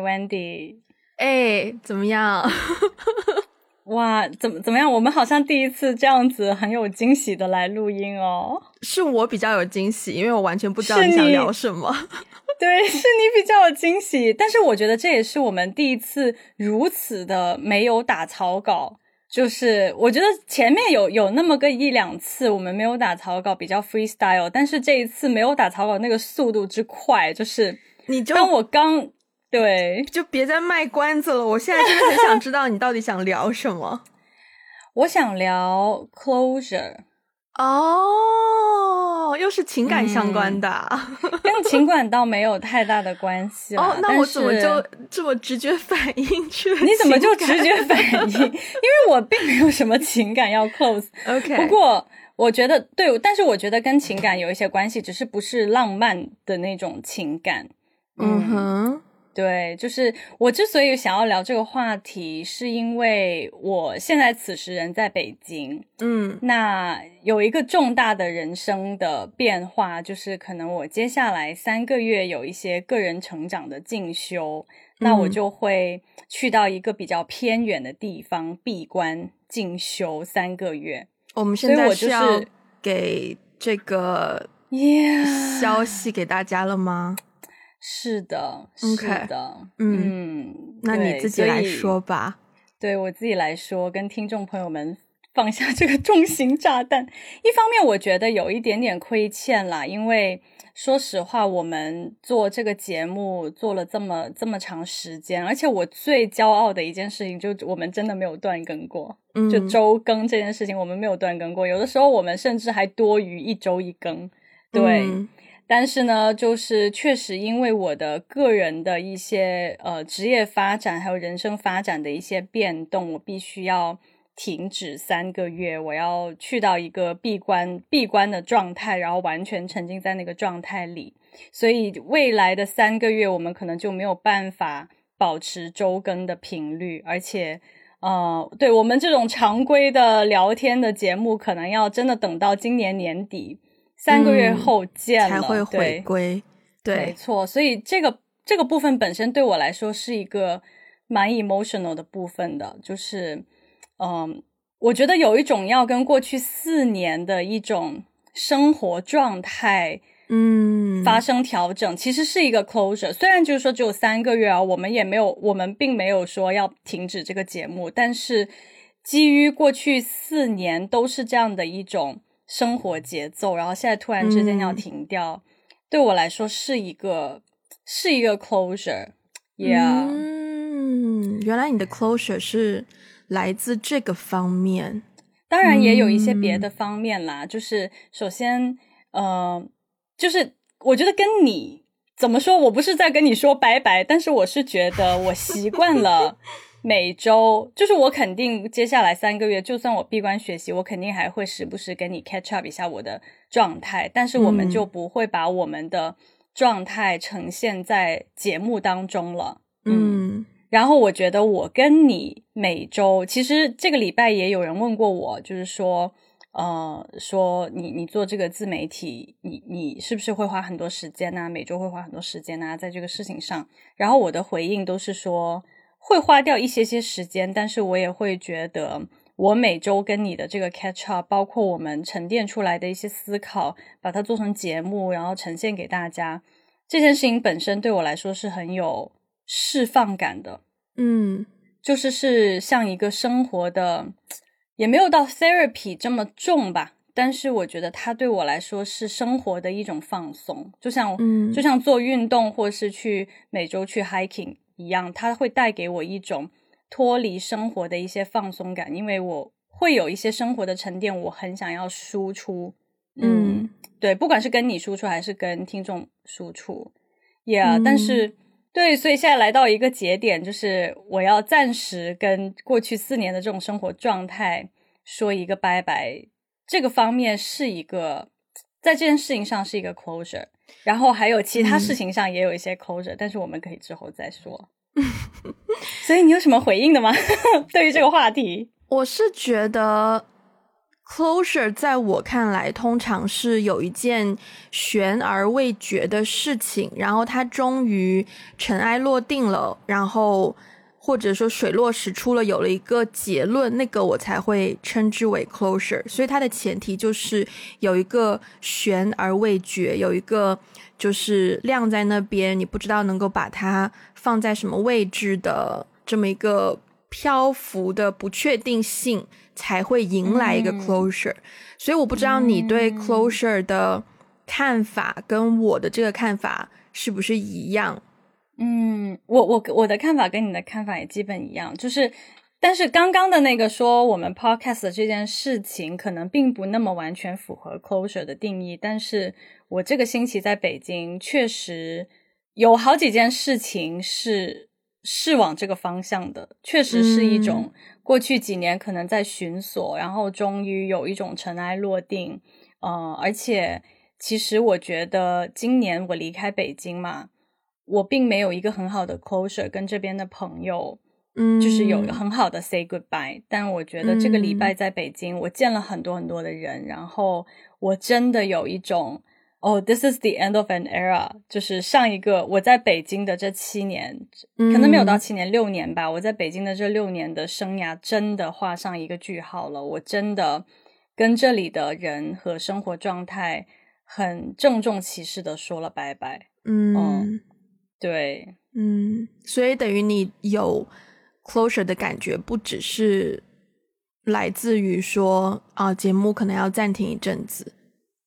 Wendy，哎，怎么样？哇，怎么怎么样？我们好像第一次这样子很有惊喜的来录音哦。是我比较有惊喜，因为我完全不知道你想聊什么。对，是你比较有惊喜，但是我觉得这也是我们第一次如此的没有打草稿。就是我觉得前面有有那么个一两次我们没有打草稿，比较 freestyle，但是这一次没有打草稿，那个速度之快，就是你就当我刚对，就别再卖关子了。我现在真的很想知道你到底想聊什么。我想聊 closure。哦，又是情感相关的，跟情感倒没有太大的关系哦，那我怎么就这么直觉反应去了？你怎么就直觉反应？因为我并没有什么情感要 close。OK，不过我觉得对，但是我觉得跟情感有一些关系，只是不是浪漫的那种情感。嗯哼。对，就是我之所以想要聊这个话题，是因为我现在此时人在北京，嗯，那有一个重大的人生的变化，就是可能我接下来三个月有一些个人成长的进修，那我就会去到一个比较偏远的地方闭关进修三个月。我们现在是要给这个消息给大家了吗？是的，是的，嗯，那你自己来说吧。对我自己来说，跟听众朋友们放下这个重型炸弹。一方面，我觉得有一点点亏欠啦，因为说实话，我们做这个节目做了这么这么长时间，而且我最骄傲的一件事情，就我们真的没有断更过，就周更这件事情，我们没有断更过。有的时候，我们甚至还多于一周一更，对。但是呢，就是确实因为我的个人的一些呃职业发展，还有人生发展的一些变动，我必须要停止三个月，我要去到一个闭关闭关的状态，然后完全沉浸在那个状态里。所以未来的三个月，我们可能就没有办法保持周更的频率，而且呃，对我们这种常规的聊天的节目，可能要真的等到今年年底。三个月后见才会回归，对，没错。所以这个这个部分本身对我来说是一个蛮 emotional 的部分的，就是，嗯，我觉得有一种要跟过去四年的一种生活状态，嗯，发生调整，其实是一个 closure。虽然就是说只有三个月啊，我们也没有，我们并没有说要停止这个节目，但是基于过去四年都是这样的一种。生活节奏，然后现在突然之间要停掉，对我来说是一个是一个 closure，yeah。嗯，原来你的 closure 是来自这个方面，当然也有一些别的方面啦。就是首先，呃，就是我觉得跟你怎么说，我不是在跟你说拜拜，但是我是觉得我习惯了。每周就是我肯定接下来三个月，就算我闭关学习，我肯定还会时不时跟你 catch up 一下我的状态。但是我们就不会把我们的状态呈现在节目当中了。嗯，然后我觉得我跟你每周，其实这个礼拜也有人问过我，就是说，呃，说你你做这个自媒体，你你是不是会花很多时间呢？每周会花很多时间呢，在这个事情上。然后我的回应都是说。会花掉一些些时间，但是我也会觉得，我每周跟你的这个 catch up，包括我们沉淀出来的一些思考，把它做成节目，然后呈现给大家，这件事情本身对我来说是很有释放感的。嗯，就是是像一个生活的，也没有到 therapy 这么重吧，但是我觉得它对我来说是生活的一种放松，就像嗯，就像做运动，或是去每周去 hiking。一样，它会带给我一种脱离生活的一些放松感，因为我会有一些生活的沉淀，我很想要输出。嗯，对，不管是跟你输出还是跟听众输出，Yeah。但是，对，所以现在来到一个节点，就是我要暂时跟过去四年的这种生活状态说一个拜拜。这个方面是一个在这件事情上是一个 closure。然后还有其他事情上也有一些 closure，但是我们可以之后再说。所以你有什么回应的吗？对于这个话题，我是觉得 closure 在我看来，通常是有一件悬而未决的事情，然后它终于尘埃落定了，然后或者说水落石出了，有了一个结论，那个我才会称之为 closure。所以它的前提就是有一个悬而未决，有一个就是晾在那边，你不知道能够把它放在什么位置的这么一个漂浮的不确定性。才会迎来一个 closure，所以我不知道你对 closure 的看法跟我的这个看法是不是一样？嗯，我我我的看法跟你的看法也基本一样，就是，但是刚刚的那个说我们 podcast 这件事情可能并不那么完全符合 closure 的定义，但是我这个星期在北京确实有好几件事情是是往这个方向的，确实是一种。过去几年可能在寻索，然后终于有一种尘埃落定，呃，而且其实我觉得今年我离开北京嘛，我并没有一个很好的 closure 跟这边的朋友，嗯，就是有很好的 say goodbye。但我觉得这个礼拜在北京，我见了很多很多的人，然后我真的有一种。哦，This is the end of an era，就是上一个我在北京的这七年，可能没有到七年，六年吧。我在北京的这六年的生涯真的画上一个句号了。我真的跟这里的人和生活状态很郑重其事的说了拜拜。嗯，对，嗯，所以等于你有 closure 的感觉，不只是来自于说啊，节目可能要暂停一阵子。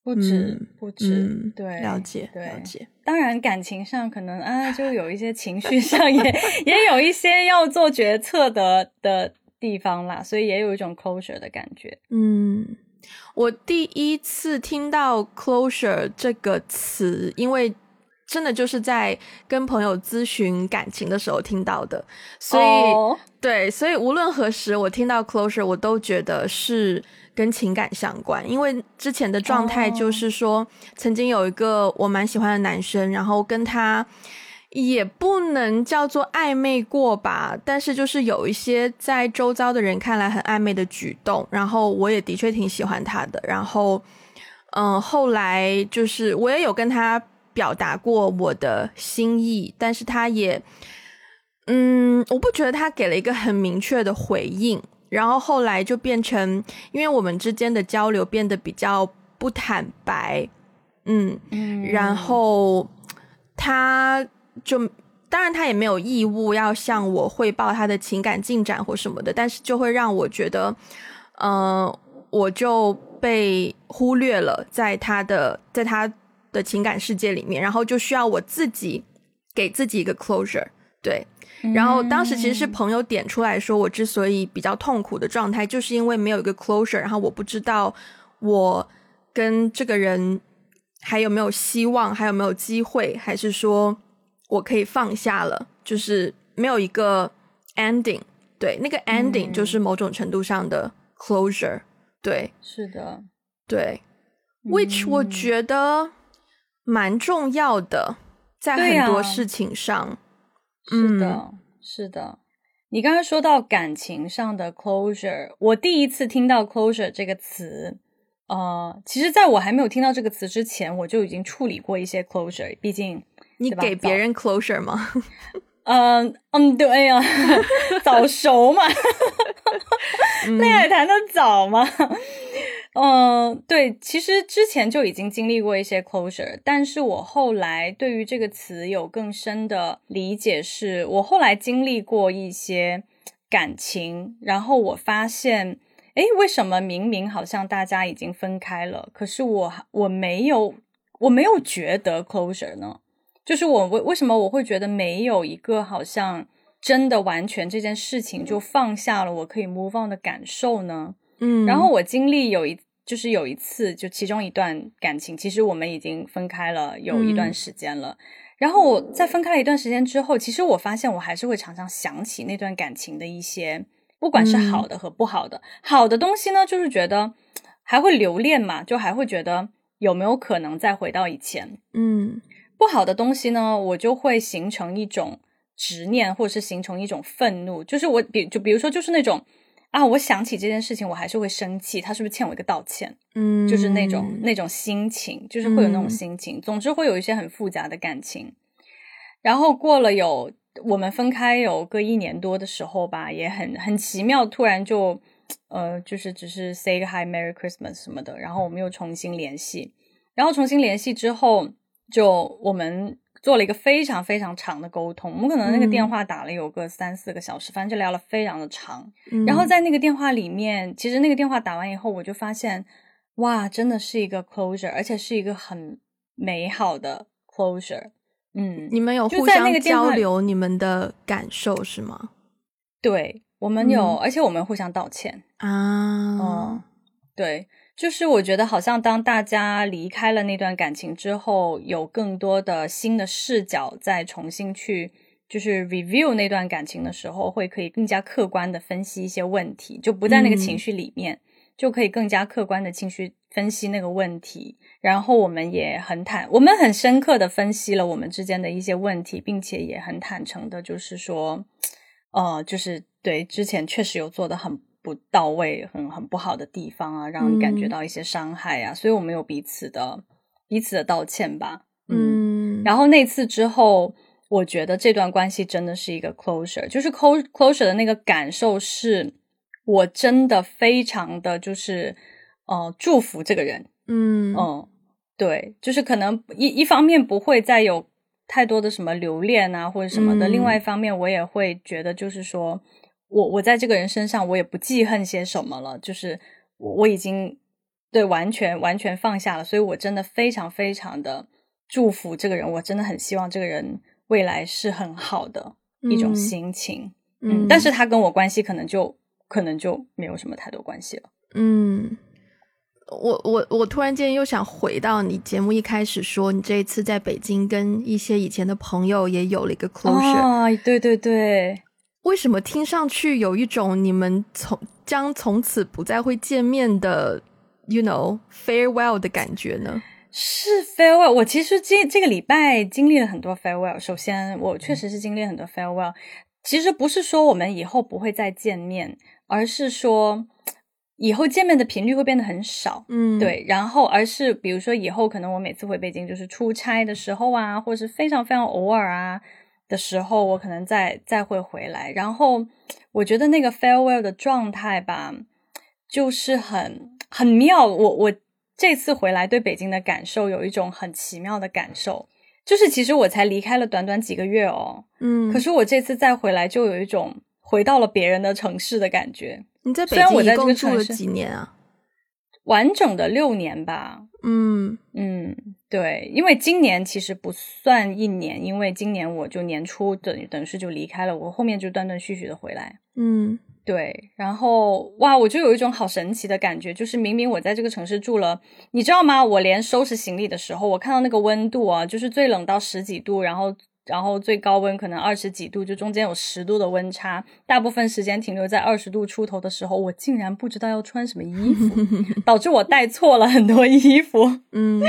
不止不止，对，了解了解。当然，感情上可能啊，就有一些情绪上也 也有一些要做决策的的地方啦，所以也有一种 closure 的感觉。嗯，我第一次听到 closure 这个词，因为真的就是在跟朋友咨询感情的时候听到的，所以对，所以无论何时我听到 closure，我都觉得是。跟情感相关，因为之前的状态就是说，曾经有一个我蛮喜欢的男生，然后跟他也不能叫做暧昧过吧，但是就是有一些在周遭的人看来很暧昧的举动，然后我也的确挺喜欢他的，然后嗯，后来就是我也有跟他表达过我的心意，但是他也嗯，我不觉得他给了一个很明确的回应。然后后来就变成，因为我们之间的交流变得比较不坦白，嗯，然后他就当然他也没有义务要向我汇报他的情感进展或什么的，但是就会让我觉得，嗯，我就被忽略了在他的在他的情感世界里面，然后就需要我自己给自己一个 closure，对。然后当时其实是朋友点出来说，我之所以比较痛苦的状态，就是因为没有一个 closure，然后我不知道我跟这个人还有没有希望，还有没有机会，还是说我可以放下了，就是没有一个 ending。对，那个 ending 就是某种程度上的 closure。对，是的，对，which 我觉得蛮重要的，在很多事情上。是的，是的。你刚刚说到感情上的 closure，我第一次听到 closure 这个词，呃，其实在我还没有听到这个词之前，我就已经处理过一些 closure。毕竟你给别人 closure 吗？嗯嗯，对呀，早熟嘛，恋爱谈的早嘛。嗯，对，其实之前就已经经历过一些 closure，但是我后来对于这个词有更深的理解，是我后来经历过一些感情，然后我发现，诶，为什么明明好像大家已经分开了，可是我我没有我没有觉得 closure 呢？就是我为为什么我会觉得没有一个好像真的完全这件事情就放下了，我可以 move on 的感受呢？嗯，然后我经历有一。就是有一次，就其中一段感情，其实我们已经分开了有一段时间了。然后我在分开了一段时间之后，其实我发现我还是会常常想起那段感情的一些，不管是好的和不好的。好的东西呢，就是觉得还会留恋嘛，就还会觉得有没有可能再回到以前。嗯，不好的东西呢，我就会形成一种执念，或者是形成一种愤怒。就是我比就比如说，就是那种。啊，我想起这件事情，我还是会生气，他是不是欠我一个道歉？嗯，就是那种那种心情，就是会有那种心情。总之会有一些很复杂的感情。然后过了有我们分开有个一年多的时候吧，也很很奇妙，突然就呃，就是只是 say 个 hi merry Christmas 什么的，然后我们又重新联系。然后重新联系之后，就我们。做了一个非常非常长的沟通，我们可能那个电话打了有个三四个小时，反正就聊了非常的长。然后在那个电话里面，其实那个电话打完以后，我就发现，哇，真的是一个 closure，而且是一个很美好的 closure。嗯，你们有互相交流你们的感受是吗？对，我们有，而且我们互相道歉啊。哦，对。就是我觉得好像当大家离开了那段感情之后，有更多的新的视角再重新去就是 review 那段感情的时候，会可以更加客观的分析一些问题，就不在那个情绪里面，就可以更加客观的情绪分析那个问题。然后我们也很坦，我们很深刻的分析了我们之间的一些问题，并且也很坦诚的，就是说，呃，就是对之前确实有做的很。不到位，很很不好的地方啊，让你感觉到一些伤害啊，所以我们有彼此的彼此的道歉吧。嗯，然后那次之后，我觉得这段关系真的是一个 closure，就是 close closure 的那个感受是，我真的非常的就是呃祝福这个人。嗯嗯，对，就是可能一一方面不会再有太多的什么留恋啊或者什么的，另外一方面我也会觉得就是说。我我在这个人身上，我也不记恨些什么了，就是我我已经对完全完全放下了，所以我真的非常非常的祝福这个人，我真的很希望这个人未来是很好的一种心情，嗯，但是他跟我关系可能就可能就没有什么太多关系了，嗯，我我我突然间又想回到你节目一开始说，你这一次在北京跟一些以前的朋友也有了一个 closure，啊，对对对。为什么听上去有一种你们从将从此不再会见面的，you know farewell 的感觉呢？是 farewell。我其实这这个礼拜经历了很多 farewell。首先，我确实是经历很多 farewell。其实不是说我们以后不会再见面，而是说以后见面的频率会变得很少。嗯，对。然后，而是比如说以后可能我每次回北京就是出差的时候啊，或者是非常非常偶尔啊。的时候，我可能再再会回来。然后，我觉得那个 farewell 的状态吧，就是很很妙。我我这次回来对北京的感受有一种很奇妙的感受，就是其实我才离开了短短几个月哦，嗯，可是我这次再回来就有一种回到了别人的城市的感觉。你在北京一共住了几年啊？完整的六年吧。嗯嗯。对，因为今年其实不算一年，因为今年我就年初等等于是就离开了，我后面就断断续续的回来。嗯，对，然后哇，我就有一种好神奇的感觉，就是明明我在这个城市住了，你知道吗？我连收拾行李的时候，我看到那个温度啊，就是最冷到十几度，然后。然后最高温可能二十几度，就中间有十度的温差，大部分时间停留在二十度出头的时候，我竟然不知道要穿什么衣服，导致我带错了很多衣服。嗯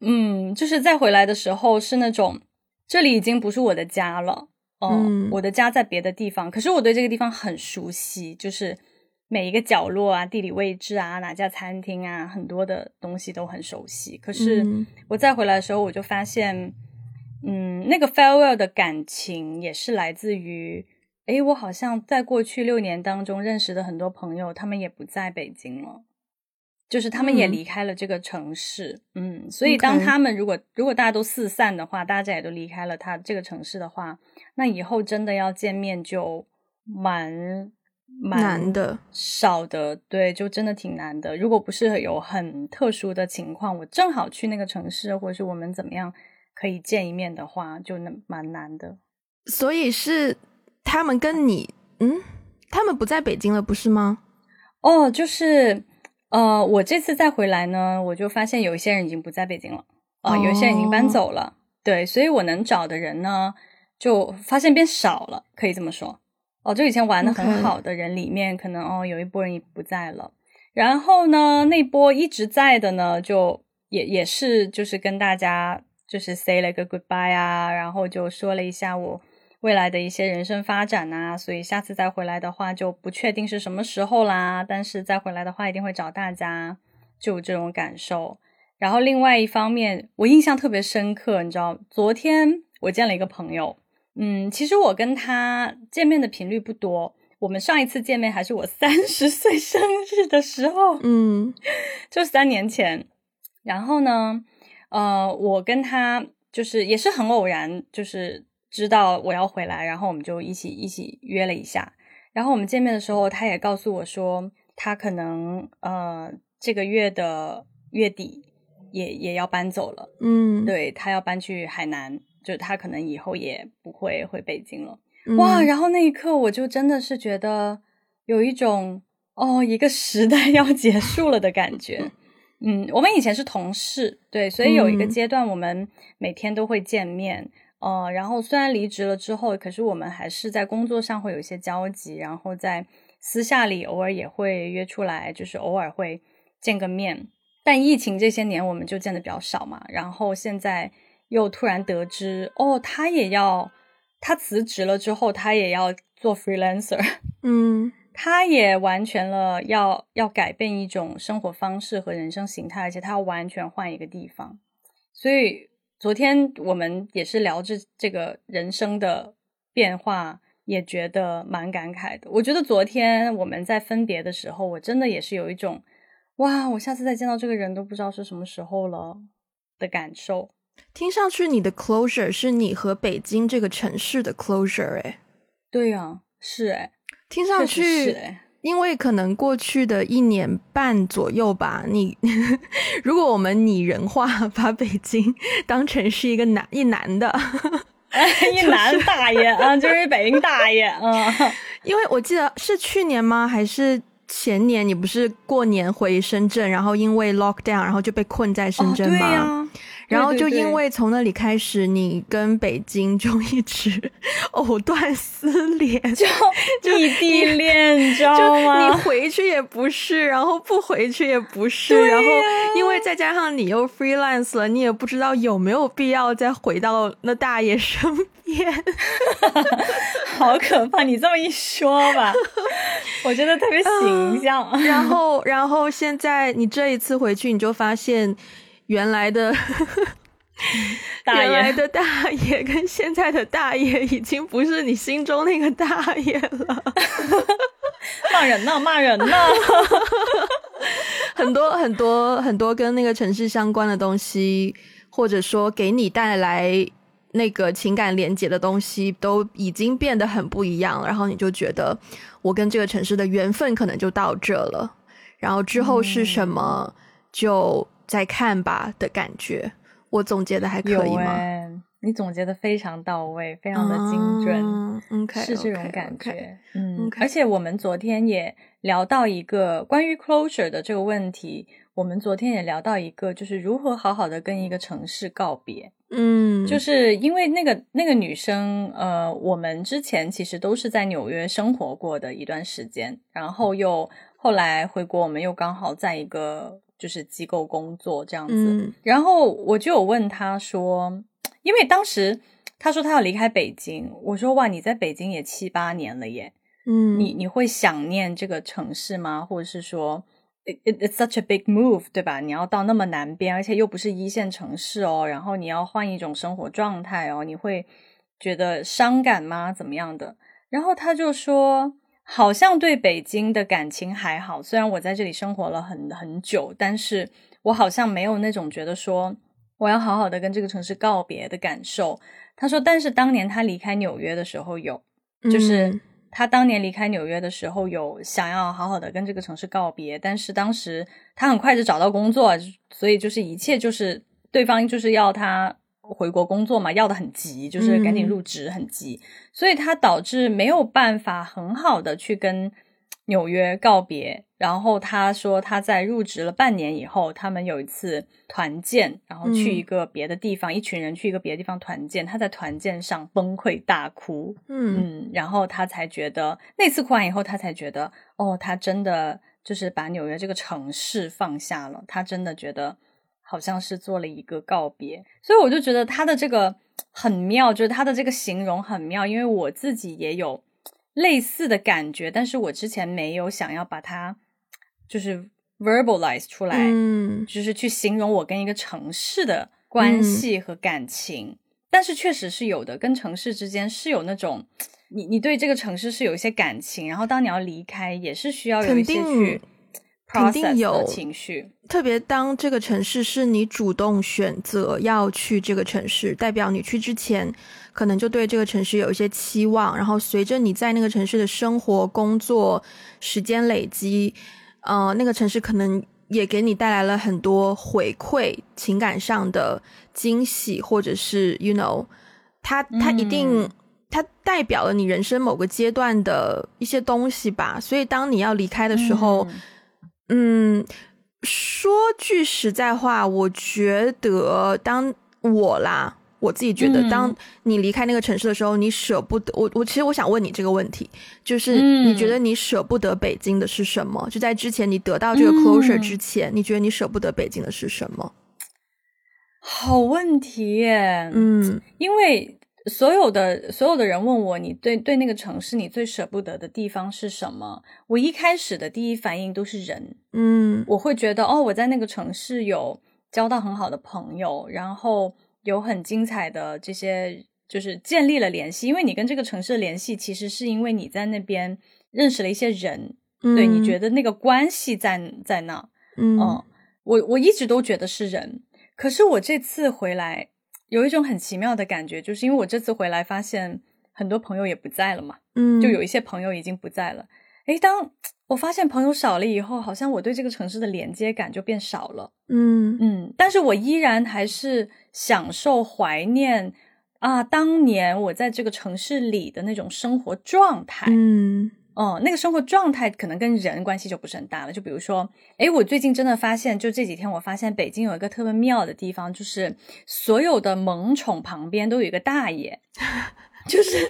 嗯，就是再回来的时候是那种，这里已经不是我的家了，嗯，我的家在别的地方，可是我对这个地方很熟悉，就是每一个角落啊、地理位置啊、哪家餐厅啊，很多的东西都很熟悉。可是我再回来的时候，我就发现。嗯，那个 farewell 的感情也是来自于，诶，我好像在过去六年当中认识的很多朋友，他们也不在北京了，就是他们也离开了这个城市。嗯，所以当他们如果如果大家都四散的话，大家也都离开了他这个城市的话，那以后真的要见面就蛮蛮难的，少的，对，就真的挺难的。如果不是有很特殊的情况，我正好去那个城市，或者是我们怎么样。可以见一面的话，就那蛮难的。所以是他们跟你，嗯，他们不在北京了，不是吗？哦，就是呃，我这次再回来呢，我就发现有一些人已经不在北京了，啊，有一些人已经搬走了。对，所以我能找的人呢，就发现变少了，可以这么说。哦，就以前玩的很好的人里面，可能哦，有一波人不在了。然后呢，那波一直在的呢，就也也是就是跟大家。就是 say 了个 goodbye 啊，然后就说了一下我未来的一些人生发展呐，所以下次再回来的话就不确定是什么时候啦。但是再回来的话，一定会找大家，就有这种感受。然后另外一方面，我印象特别深刻，你知道，昨天我见了一个朋友，嗯，其实我跟他见面的频率不多。我们上一次见面还是我三十岁生日的时候，嗯，就三年前。然后呢，呃，我跟他就是也是很偶然，就是知道我要回来，然后我们就一起一起约了一下。然后我们见面的时候，他也告诉我说，他可能呃这个月的月底也也要搬走了，嗯，对他要搬去海南，就是他可能以后也不会回北京了。哇！然后那一刻，我就真的是觉得有一种哦，一个时代 要结束了的感觉。嗯，我们以前是同事，对，所以有一个阶段我们每天都会见面。呃，然后虽然离职了之后，可是我们还是在工作上会有一些交集，然后在私下里偶尔也会约出来，就是偶尔会见个面。但疫情这些年，我们就见的比较少嘛。然后现在又突然得知，哦，他也要。他辞职了之后，他也要做 freelancer，嗯，他也完全了要要改变一种生活方式和人生形态，而且他要完全换一个地方。所以昨天我们也是聊这这个人生的变化，也觉得蛮感慨的。我觉得昨天我们在分别的时候，我真的也是有一种哇，我下次再见到这个人都不知道是什么时候了的感受。听上去你的 closure 是你和北京这个城市的 closure 哎，对呀，是哎，听上去，因为可能过去的一年半左右吧，你 如果我们拟人化，把北京 当成是一个男一男的，一男大爷啊，就是北京大爷啊，因为我记得是去年吗？还是前年？你不是过年回深圳，然后因为 lockdown，然后就被困在深圳吗？然后就因为从那里开始，你跟北京就一直 藕断丝连，就异地恋，你知道吗？你回去也不是，然后不回去也不是，然后因为再加上你又 freelance 了，你也不知道有没有必要再回到那大爷身边，好可怕！你这么一说吧，我觉得特别形象。然后，然后现在你这一次回去，你就发现。原来的 原来的大爷跟现在的大爷已经不是你心中那个大爷了，骂人呢，骂人呢，很多很多很多跟那个城市相关的东西，或者说给你带来那个情感连接的东西，都已经变得很不一样。然后你就觉得，我跟这个城市的缘分可能就到这了，然后之后是什么就。再看吧的感觉，我总结的还可以吗？你总结的非常到位，非常的精准，OK，是这种感觉。嗯，而且我们昨天也聊到一个关于 closure 的这个问题，我们昨天也聊到一个，就是如何好好的跟一个城市告别。嗯，就是因为那个那个女生，呃，我们之前其实都是在纽约生活过的一段时间，然后又后来回国，我们又刚好在一个。就是机构工作这样子，然后我就有问他说，因为当时他说他要离开北京，我说哇，你在北京也七八年了耶，嗯，你你会想念这个城市吗？或者是说，it it's such a big move，对吧？你要到那么南边，而且又不是一线城市哦，然后你要换一种生活状态哦，你会觉得伤感吗？怎么样的？然后他就说。好像对北京的感情还好，虽然我在这里生活了很很久，但是我好像没有那种觉得说我要好好的跟这个城市告别的感受。他说，但是当年他离开纽约的时候有，就是他当年离开纽约的时候有想要好好的跟这个城市告别，但是当时他很快就找到工作，所以就是一切就是对方就是要他。回国工作嘛，要的很急，就是赶紧入职，很急，所以他导致没有办法很好的去跟纽约告别。然后他说他在入职了半年以后，他们有一次团建，然后去一个别的地方，一群人去一个别的地方团建，他在团建上崩溃大哭，嗯，然后他才觉得那次哭完以后，他才觉得哦，他真的就是把纽约这个城市放下了，他真的觉得。好像是做了一个告别，所以我就觉得他的这个很妙，就是他的这个形容很妙，因为我自己也有类似的感觉，但是我之前没有想要把它就是 verbalize 出来，嗯。就是去形容我跟一个城市的关。系和感情，但是确实是有的，跟城市之间是有那种你你对这个城市是有一些感情，然后当你要离开，也是需要有一些去 process 有的情绪。特别当这个城市是你主动选择要去这个城市，代表你去之前可能就对这个城市有一些期望，然后随着你在那个城市的生活、工作时间累积，呃，那个城市可能也给你带来了很多回馈，情感上的惊喜，或者是 you know，它它一定。嗯它代表了你人生某个阶段的一些东西吧，所以当你要离开的时候，嗯嗯，说句实在话，我觉得当我啦，我自己觉得，嗯当你离开那个城市的时候，你舍不得。我我其实我想问你这个问题，就是嗯你觉得你舍不得北京的是什么？就在之前你得到这个 closure 嗯之前，你觉得你舍不得北京的是什么？好问题耶，嗯因为所有的所有的人问我，你对对那个城市你最舍不得的地方是什么？我一开始的第一反应都是人，嗯我会觉得哦，我在那个城市有交到很好的朋友，然后有很精彩的这些，就是建立了联系。因为你跟这个城市的联系，其实是因为你在那边认识了一些人，嗯，对你觉得那个关系在在那。嗯嗯，我我一直都觉得是人，可是我这次回来有一种很奇妙的感觉，就是因为我这次回来发现很多朋友也不在了嘛，嗯就有一些朋友已经不在了。诶，当我发现朋友少了以后，好像我对这个城市的连接感就变少了。嗯嗯，但是我依然还是享受、怀念啊，当年我在这个城市里的那种生活状态。嗯哦，那个生活状态可能跟人关系就不是很大了。就比如说，诶，我最近真的发现，就这几天我发现北京有一个特别妙的地方，就是所有的萌宠旁边都有一个大爷，就是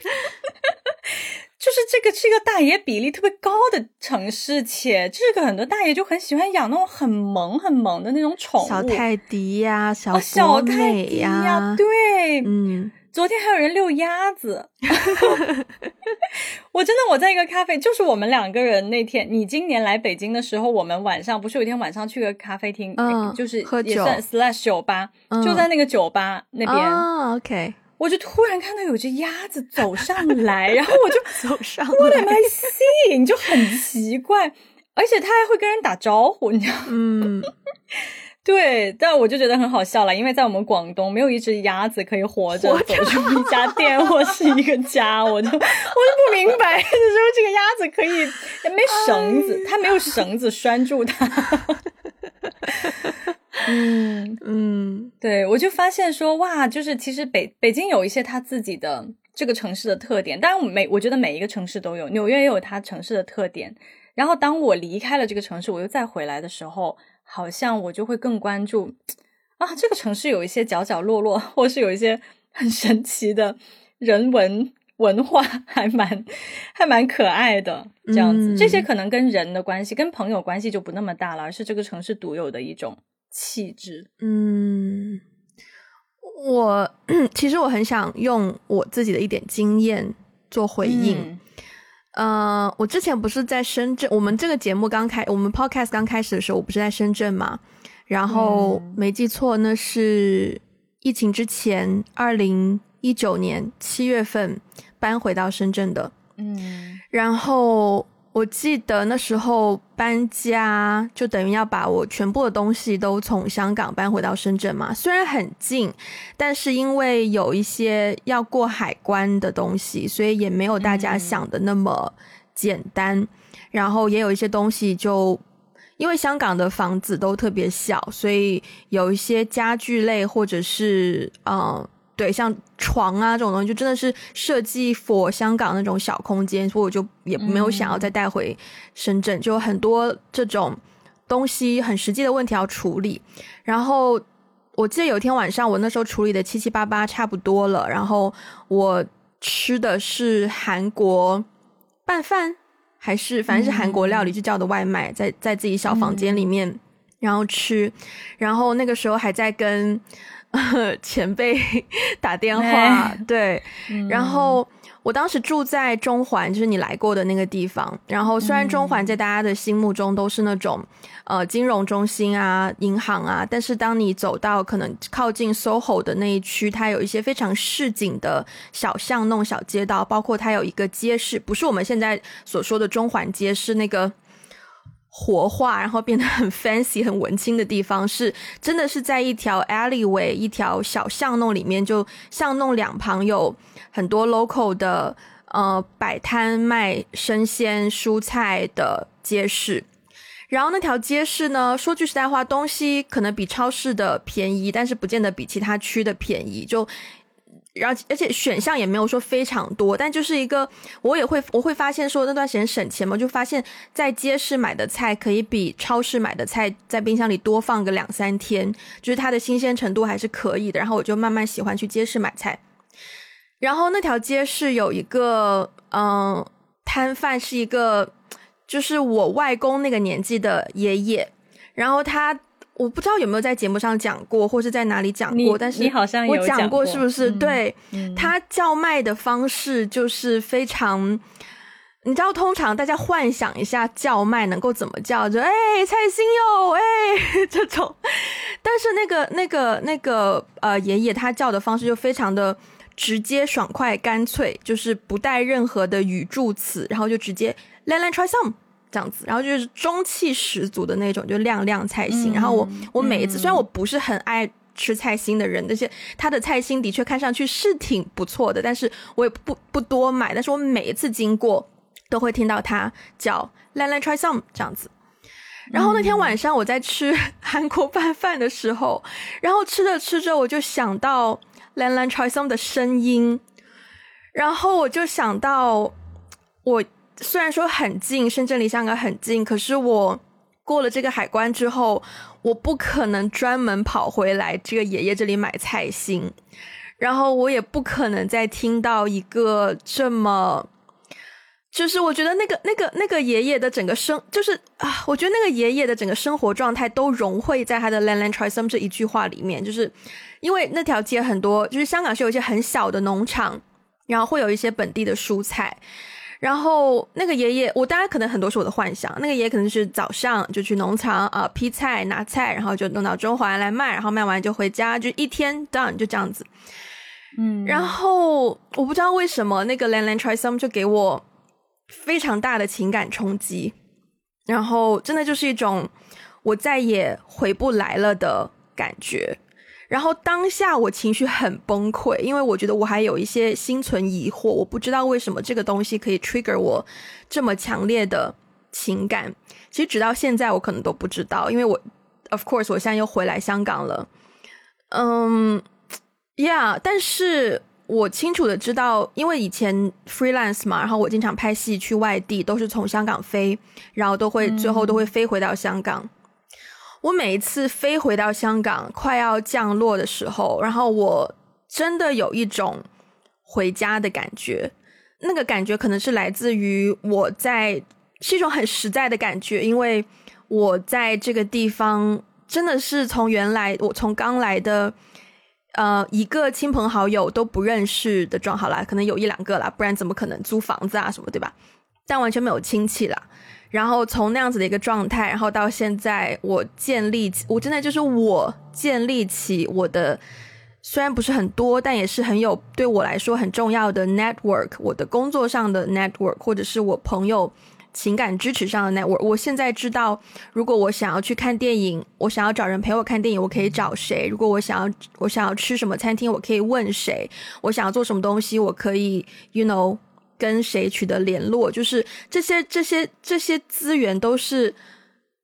就是这个是一个大爷比例特别高的城市，且这个很多大爷就很喜欢养那种很萌很萌的那种宠物，小泰迪呀，小哦，小泰迪呀，对，嗯。昨天还有人遛鸭子，我真的我在一个咖啡，就是我们两个人那天，你今年来北京的时候，我们晚上不是有一天晚上去个咖啡厅，嗯就是也算 slash 酒吧，嗯就在那个酒吧那边，啊，OK，我就突然看到有只鸭子走上来，然后我就 走上 What 来 am I seeing？就很奇怪，而且它还会跟人打招呼，你知道吗？嗯对，但我就觉得很好笑了，因为在我们广东，没有一只鸭子可以活着走出一家店或是一个家，我就我就不明白，就是说这个鸭子可以也没绳子，它没有绳子拴住它。嗯，嗯对，我就发现说，哇，就是其实北北京有一些它自己的这个城市的特点，当然每我觉得每一个城市都有，纽约也有它城市的特点。然后当我离开了这个城市，我又再回来的时候，好像我就会更关注啊，这个城市有一些角角落落，或是有一些很神奇的人文文化，还蛮还蛮可爱的。这样子，嗯这些可能跟人的关系、跟朋友关系就不那么大了，而是这个城市独有的一种气质。嗯，我其实我很想用我自己的一点经验做回应。嗯呃，我之前不是在深圳，我们这个节目刚开，我们 podcast 刚开始的时候，我不是在深圳嘛？然后嗯没记错，那是疫情之前，二零一九年七月份搬回到深圳的。嗯然后我记得那时候搬家，就等于要把我全部的东西都从香港搬回到深圳嘛。虽然很近，但是因为有一些要过海关的东西，所以也没有大家嗯想的那么简单。然后也有一些东西就。因为香港的房子都特别小，所以有一些家具类或者是嗯对，像床啊这种东西，就真的是设计 for 香港那种小空间，所以我就也没有想要再带回深圳，就很多这种东西很实际的问题要处理。然后我记得有一天晚上，我那时候处理的七七八八差不多了，然后我吃的是韩国拌饭，还是反正是韩国料理，就叫的外卖，在在自己小房间里面然后吃，然后那个时候还在跟 前辈 打电话，对，然后。我当时住在中环，就是你来过的那个地方。然后虽然中环在大家的心目中都是那种，呃，金融中心啊、银行啊，但是当你走到可能靠近 SOHO 的那一区，它有一些非常市井的小巷弄、小街道，包括它有一个街市，不是我们现在所说的中环街，是那个。活化，然后变得很 fancy、很文青的地方，是真的是在一条 alleyway、一条小巷弄里面，就巷弄两旁有很多 local 的呃摆摊卖生鲜蔬菜的街市。然后那条街市呢，说句实在话，东西可能比超市的便宜，但是不见得比其他区的便宜。就然后，而且选项也没有说非常多，但就是一个，我也会我会发现说那段时间省钱嘛，就发现，在街市买的菜可以比超市买的菜在冰箱里多放个两三天，就是它的新鲜程度还是可以的。然后我就慢慢喜欢去街市买菜。然后那条街市有一个嗯摊贩，是一个就是我外公那个年纪的爷爷，然后他。我不知道有没有在节目上讲过，或是在哪里讲过，但是你好像我讲过，是不是？对他叫卖的方式就是非常，你知道，通常大家幻想一下叫卖能够怎么叫，就哎，菜心哟，哎，这种。但是那个那个那个呃爷爷他叫的方式就非常的直接、爽快、干脆，就是不带任何的语助词，然后就直接来来 try some。这样子，然后就是中气十足的那种，就亮亮菜心。然后我我每一次，虽然我不是很爱吃菜心的人，但是他的菜心的确看上去是挺不错的，但是我也不不多买。但是我每一次经过，都会听到他叫“来来 try some” 这样子。然后那天晚上我在吃 韩国拌饭的时候，然后吃着吃着，我就想到“来来 try some” 的声音，然后我就想到我。虽然说很近，深圳离香港很近，可是我过了这个海关之后，我不可能专门跑回来这个爷爷这里买菜心，然后我也不可能再听到一个这么，就是我觉得那个那个那个爷爷的整个生，就是啊，我觉得那个爷爷的整个生活状态都融汇在他的 “land land trysom 这一句话里面，就是因为那条街很多，就是香港是有一些很小的农场，然后会有一些本地的蔬菜。然后那个爷爷，我大家可能很多是我的幻想。那个爷爷可能是早上就去农场啊批菜拿菜，然后就弄到中环来卖，然后卖完就回家，就一天 done 就这样子。嗯，然后我不知道为什么那个 Land Land Try Some 就给我非常大的情感冲击，然后真的就是一种我再也回不来了的感觉。然后当下我情绪很崩溃，因为我觉得我还有一些心存疑惑，我不知道为什么这个东西可以 trigger 我这么强烈的情感。其实直到现在我可能都不知道，因为我 of course 我现在又回来香港了。嗯，yeah，但是我清楚的知道，因为以前 freelance 嘛，然后我经常拍戏去外地，都是从香港飞，然后都会最后都会飞回到香港。我每一次飞回到香港，快要降落的时候，然后我真的有一种回家的感觉。那个感觉可能是来自于我在，是一种很实在的感觉，因为我在这个地方真的是从原来我从刚来的，呃，一个亲朋好友都不认识的状好啦，可能有一两个啦，不然怎么可能租房子啊什么，对吧？但完全没有亲戚啦。然后从那样子的一个状态，然后到现在，我建立起，我真的就是我建立起我的，虽然不是很多，但也是很有对我来说很重要的 network，我的工作上的 network，或者是我朋友情感支持上的 network。我现在知道，如果我想要去看电影，我想要找人陪我看电影，我可以找谁？如果我想要我想要吃什么餐厅，我可以问谁？我想要做什么东西，我可以，you know。跟谁取得联络，就是这些这些这些资源都是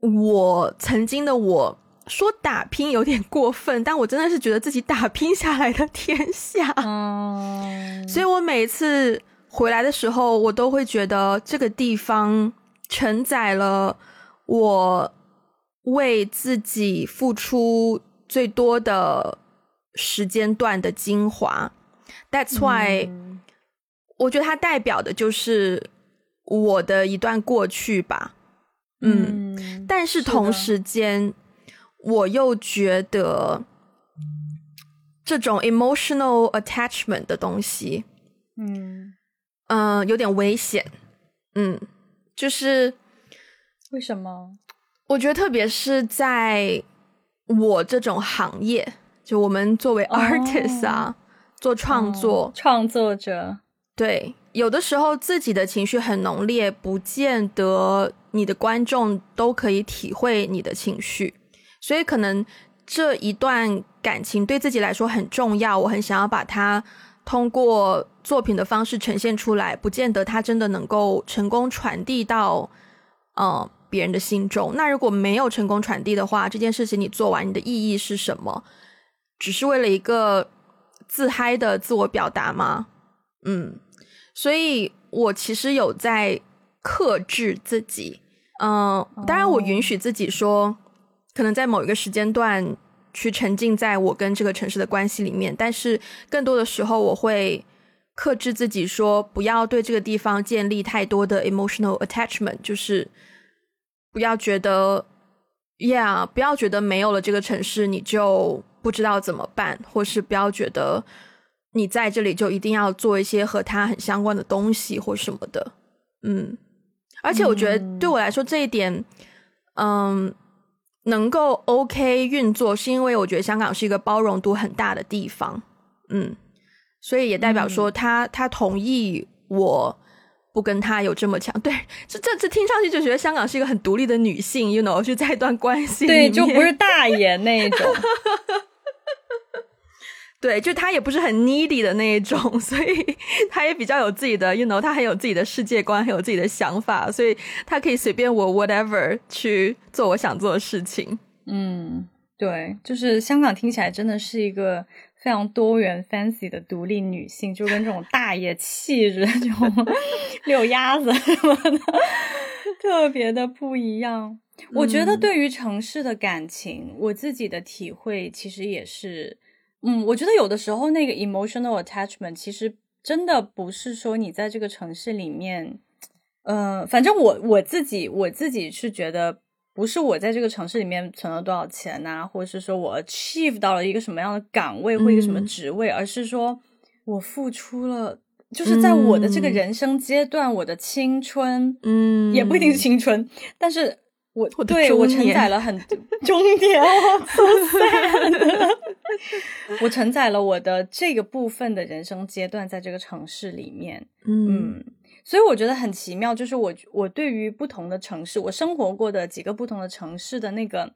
我曾经的我说打拼有点过分，但我真的是觉得自己打拼下来的天下。嗯，所以我每次回来的时候，我都会觉得这个地方承载了我为自己付出最多的时间段的精华。That's why. 我觉得它代表的就是我的一段过去吧，嗯，但是同时间，我又觉得这种 emotional attachment 的东西，嗯嗯、有点危险。嗯，就是为什么？我觉得，特别是在我这种行业，就我们作为哦 artist 啊，做创作，哦创作者，对，有的时候自己的情绪很浓烈，不见得你的观众都可以体会你的情绪，所以可能这一段感情对自己来说很重要，我很想要把它通过作品的方式呈现出来，不见得它真的能够成功传递到呃别人的心中。那如果没有成功传递的话，这件事情你做完，你的意义是什么？只是为了一个自嗨的自我表达吗？嗯，所以我其实有在克制自己，嗯、当然我允许自己说，可能在某一个时间段去沉浸在我跟这个城市的关系里面，但是更多的时候我会克制自己说，不要对这个地方建立太多的 emotional attachment，就是不要觉得，yeah，不要觉得没有了这个城市你就不知道怎么办，或是不要觉得你在这里就一定要做一些和他很相关的东西或什么的，嗯，而且我觉得对我来说这一点，嗯，能够 OK 运作，是因为我觉得香港是一个包容度很大的地方，嗯，所以也代表说他、他同意我。不跟他有这么强，对，这这这听上去就觉得香港是一个很独立的女性，you know，就在一段关系里对，面，就不是大爷那一种。对，就他也不是很 needy 的那一种，所以他也比较有自己的，you know，他很有自己的世界观，很有自己的想法，所以他可以随便我 whatever 去做我想做的事情。嗯，对，就是香港听起来真的是一个非常多元 fancy 的独立女性，就跟这种大爷气质、这种 遛鸭子什么的特别的不一样。我觉得嗯对于城市的感情，我自己的体会其实也是，嗯，我觉得有的时候那个 emotional attachment 其实真的不是说你在这个城市里面，呃，反正我我自己我自己是觉得。不是我在这个城市里面存了多少钱呐、或者是说我 achieve 到了一个什么样的岗位或一个什么嗯职位，而是说我付出了，就是在我的这个嗯人生阶段，我的青春，嗯，也不一定是青春，但是我我对我承载了很中年，我 我承载了我的这个部分的人生阶段在这个城市里面，嗯。嗯，所以我觉得很奇妙，就是我我对于不同的城市，我生活过的几个不同的城市的那个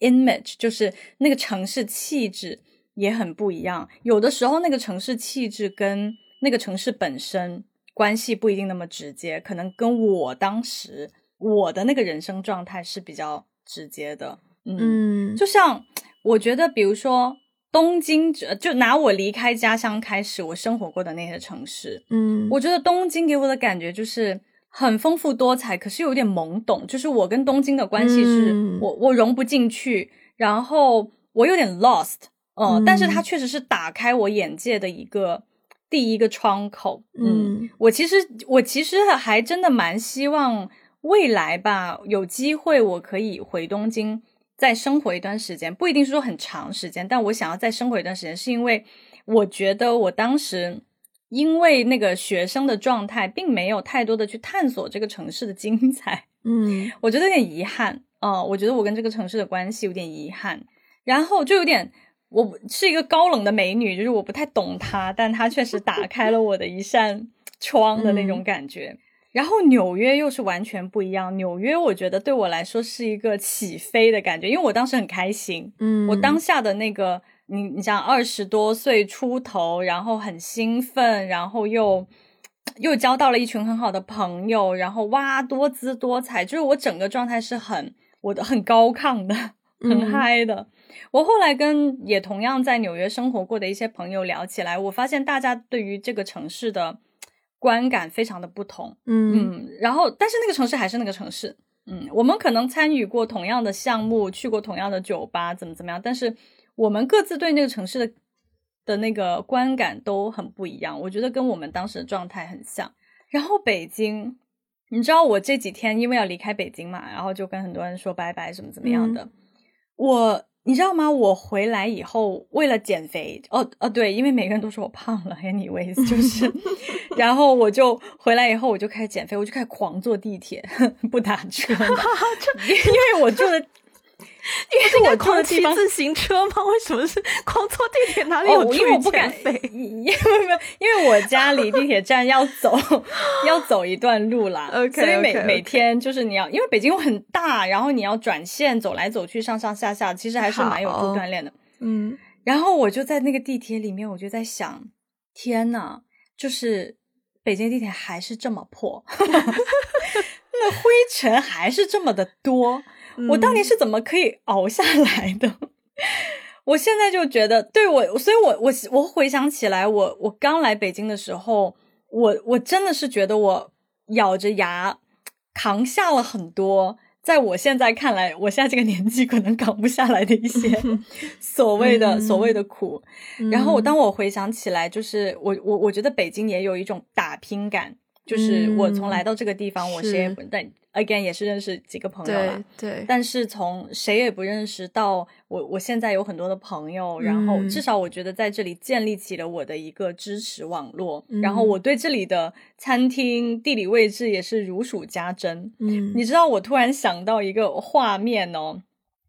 image，就是那个城市气质也很不一样。有的时候那个城市气质跟那个城市本身关系不一定那么直接，可能跟我当时我的那个人生状态是比较直接的。嗯，嗯，就像我觉得，比如说东京，就就拿我离开家乡开始，我生活过的那些城市，嗯，我觉得东京给我的感觉就是很丰富多彩，可是有点懵懂。就是我跟东京的关系是、嗯我我融不进去，然后我有点 lost，呃、嗯但是它确实是打开我眼界的一个第一个窗口。嗯我其实我其实还真的蛮希望未来吧，有机会我可以回东京再生活一段时间，不一定是说很长时间，但我想要再生活一段时间，是因为我觉得我当时因为那个学生的状态，并没有太多的去探索这个城市的精彩，嗯 我觉得有点遗憾哦、我觉得我跟这个城市的关系有点遗憾，然后就有点。我是一个高冷的美女，就是我不太懂她，但她确实打开了我的一扇窗的那种感觉。然后纽约又是完全不一样，纽约我觉得对我来说是一个起飞的感觉，因为我当时很开心，嗯，我当下的那个，你你想二十多岁出头，然后很兴奋，然后又又交到了一群很好的朋友，然后哇多姿多彩，就是我整个状态是很我的很高亢的，很嗯嗨的。我后来跟也同样在纽约生活过的一些朋友聊起来，我发现大家对于这个城市的观感非常的不同。嗯嗯，然后但是那个城市还是那个城市，嗯，我们可能参与过同样的项目，去过同样的酒吧，怎么怎么样，但是我们各自对那个城市的的那个观感都很不一样。我觉得跟我们当时的状态很像。然后北京，你知道我这几天因为要离开北京嘛，然后就跟很多人说拜拜，怎么怎么样的。我。你知道吗？我回来以后为了减肥，哦哦对，因为每个人都说我胖了，anyways 就是，然后我就回来以后我就开始减肥，我就开始狂坐地铁，不打车，因为我住的。因为我狂骑自行车吗？为什么是 光坐地铁？哪里有因为我不敢，因为因为我家离地铁站要走 要走一段路啦。OK，所以每每天就是你要，因为北京很大，然后你要转线走来走去，上上下下，其实还是蛮有助锻炼的。嗯，然后我就在那个地铁里面，我就在想，天呐，就是北京地铁还是这么破，那灰尘还是这么的多。我当年是怎么可以熬下来的？我现在就觉得，对我，所以我我我回想起来，我我刚来北京的时候，我我真的是觉得我咬着牙扛下了很多，在我现在看来，我现在这个年纪可能扛不下来的一些 所谓的所谓的苦。然后我，当我回想起来，就是我我我觉得北京也有一种打拼感，就是我从来到这个地方，我谁也不但。Again 也是认识几个朋友了，对，但是从谁也不认识到我，我现在有很多的朋友，然后至少我觉得在这里建立起了我的一个支持网络，然后我对这里的餐厅地理位置也是如数家珍。嗯，你知道我突然想到一个画面哦，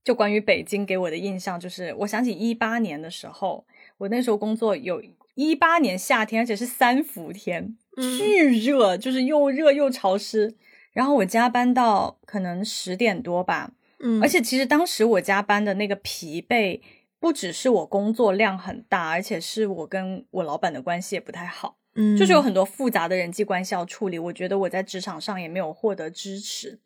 就关于北京给我的印象，就是我想起一八年的时候，我那时候工作有一八年夏天，而且是三伏天，巨热，就是又热又潮湿。然后我加班到可能十点多吧，嗯，而且其实当时我加班的那个疲惫，不只是我工作量很大，而且是我跟我老板的关系也不太好，嗯，就是有很多复杂的人际关系要处理。我觉得我在职场上也没有获得支持，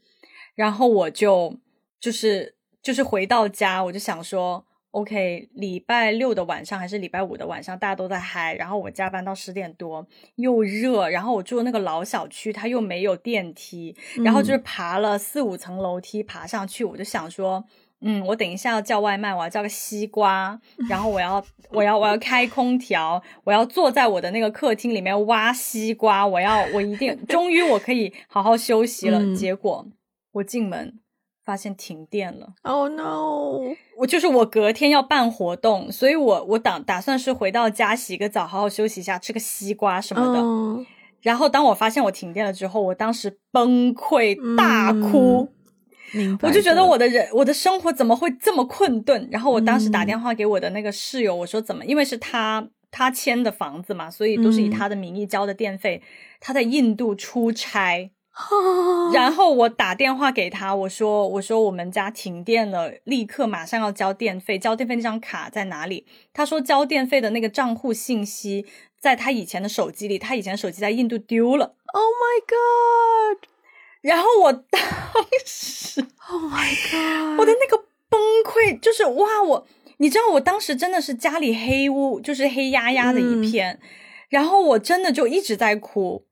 然后我就就是就是回到家，我就想说。OK，礼拜六的晚上还是礼拜五的晚上，大家都在嗨。然后我加班到十点多，又热。然后我住的那个老小区，它又没有电梯，然后就是爬了四五层楼梯爬上去。我就想说，嗯，我等一下要叫外卖，我要叫个西瓜。然后我要，我要，我要开空调，我要坐在我的那个客厅里面挖西瓜。我要，我一定，终于我可以好好休息了。结果我进门。发现停电了，Oh no！我就是我隔天要办活动，所以我我打打算是回到家洗个澡，好好休息一下，吃个西瓜什么的。然后当我发现我停电了之后，我当时崩溃大哭，我就觉得我的人我的生活怎么会这么困顿？然后我当时打电话给我的那个室友，我说怎么？因为是他他签的房子嘛，所以都是以他的名义交的电费。他在印度出差。然后我打电话给他，我说：“我说我们家停电了，立刻马上要交电费，交电费那张卡在哪里？”他说：“交电费的那个账户信息在他以前的手机里，他以前手机在印度丢了。”Oh my god！然后我当时，Oh my god！我的那个崩溃就是哇，我你知道我当时真的是家里黑屋，就是黑压压的一片，然后我真的就一直在哭。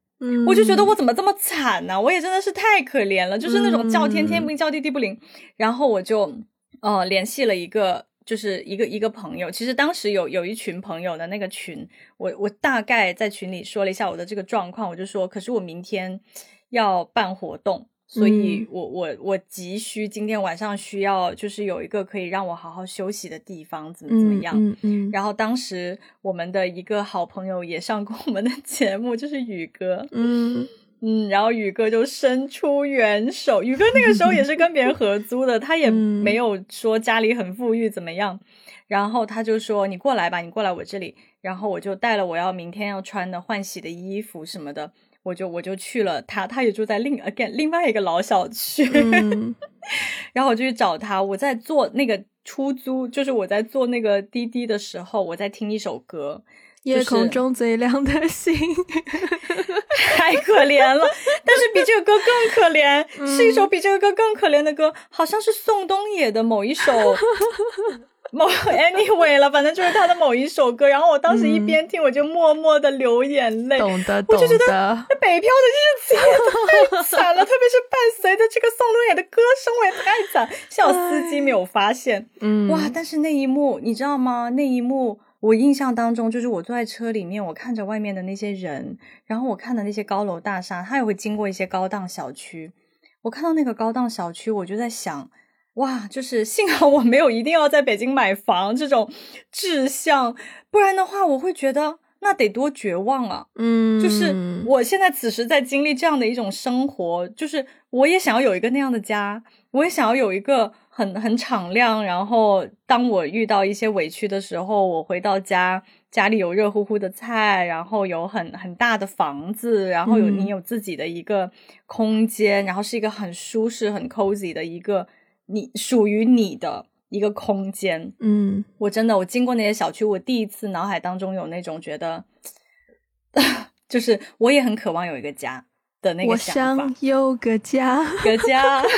我就觉得我怎么这么惨呢？我也真的是太可怜了，就是那种叫天天不应，叫地地不灵。然后我就呃联系了一个，就是一个一个朋友。其实当时有有一群朋友的那个群，我我大概在群里说了一下我的这个状况，我就说，可是我明天要办活动。所以，我我我急需今天晚上需要，就是有一个可以让我好好休息的地方，怎么怎么样？嗯嗯。然后当时我们的一个好朋友也上过 我们的节目，就是宇哥。嗯嗯。然后宇哥就伸出援手，宇哥那个时候也是跟别人合租的，他也没有说家里很富裕怎么样。然后他就说：“你过来吧，你过来我这里。”然后我就带了我要明天要穿的换洗的衣服什么的。我就我就去了他，他也住在另 again 另外一个老小区，然后我就去找他。我在坐那个出租，就是我在坐那个滴滴的时候，我在听一首歌，《夜空中最亮的星》，太可怜了。但是比这个歌更可怜，是一首比这个歌更可怜的歌，好像是宋冬野的某一首。某 anyway 了，反正就是他的某一首歌，然后我当时一边听，我就默默的流眼泪。懂得，我就觉得那北漂的日子也太惨了，特别是伴随着这个宋冬野的歌声，我也太惨。幸好司机没有发现。嗯，哇！但是那一幕你知道吗？那一幕我印象当中，就是我坐在车里面，我看着外面的那些人，然后我看的那些高楼大厦，它也会经过一些高档小区。我看到那个高档小区，我就在想。哇，就是幸好我没有一定要在北京买房这种志向，不然的话，我会觉得那得多绝望啊！嗯，就是我现在此时在经历这样的一种生活，就是我也想要有一个那样的家，我也想要有一个很很敞亮，然后当我遇到一些委屈的时候，我回到家，家里有热乎乎的菜，然后有很很大的房子，然后有你有自己的一个空间，然后是一个很舒适、很 cozy 的一个。你属于你的一个空间，嗯，我真的，我经过那些小区，我第一次脑海当中有那种觉得，就是我也很渴望有一个家的那个想法。我想有个家，个家。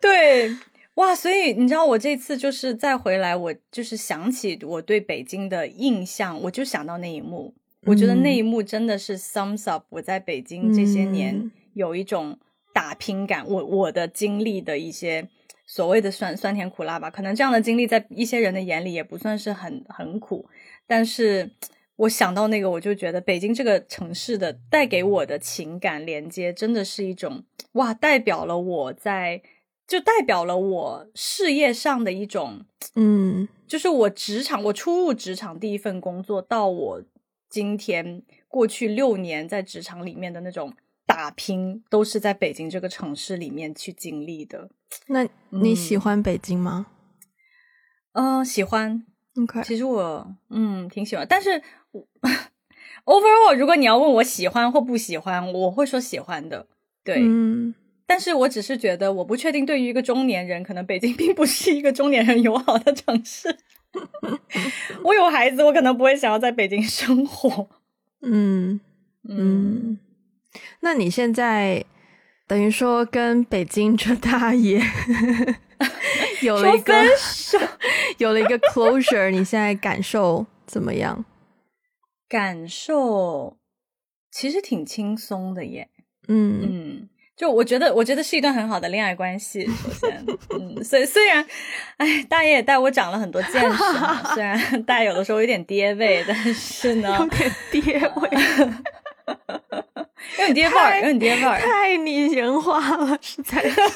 对，哇，所以你知道，我这次就是再回来，我就是想起我对北京的印象，我就想到那一幕。我觉得那一幕真的是 sums up 我在北京这些年有一种。打拼感，我我的经历的一些所谓的酸酸甜苦辣吧，可能这样的经历在一些人的眼里也不算是很很苦，但是我想到那个，我就觉得北京这个城市的带给我的情感连接，真的是一种哇，代表了我在，就代表了我事业上的一种，嗯，就是我职场，我初入职场第一份工作，到我今天过去六年在职场里面的那种。打拼都是在北京这个城市里面去经历的。那你喜欢北京吗？嗯，喜欢。OK，其实我嗯挺喜欢，但是 overall，如果你要问我喜欢或不喜欢，我会说喜欢的。对，嗯，但是我只是觉得，我不确定对于一个中年人，可能北京并不是一个中年人友好的城市。我有孩子，我可能不会想要在北京生活。嗯嗯。那你现在等于说跟北京这大爷 有了一个 有了一个 closure，你现在感受怎么样？感受其实挺轻松的耶。嗯嗯，就我觉得，我觉得是一段很好的恋爱关系。首先，嗯，所以虽然，哎，大爷也带我长了很多见识，虽然大爷有的时候有点爹味，但是呢，有点爹味。有你爹味儿，有你爹味儿，太拟人化了，实在是。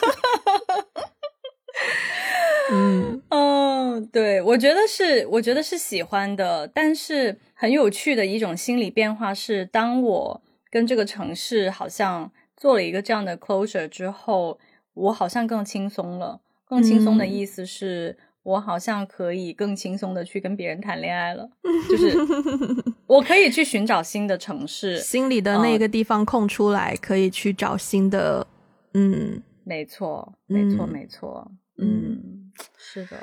嗯嗯，对，我觉得是，我觉得是喜欢的，但是很有趣的一种心理变化是，当我跟这个城市好像做了一个这样的 closure 之后，我好像更轻松了。更轻松的意思是。我好像可以更轻松的去跟别人谈恋爱了，就是 我可以去寻找新的城市，心里的那个地方空出来，可以去找新的。嗯，没错，没错，没错。嗯，是的。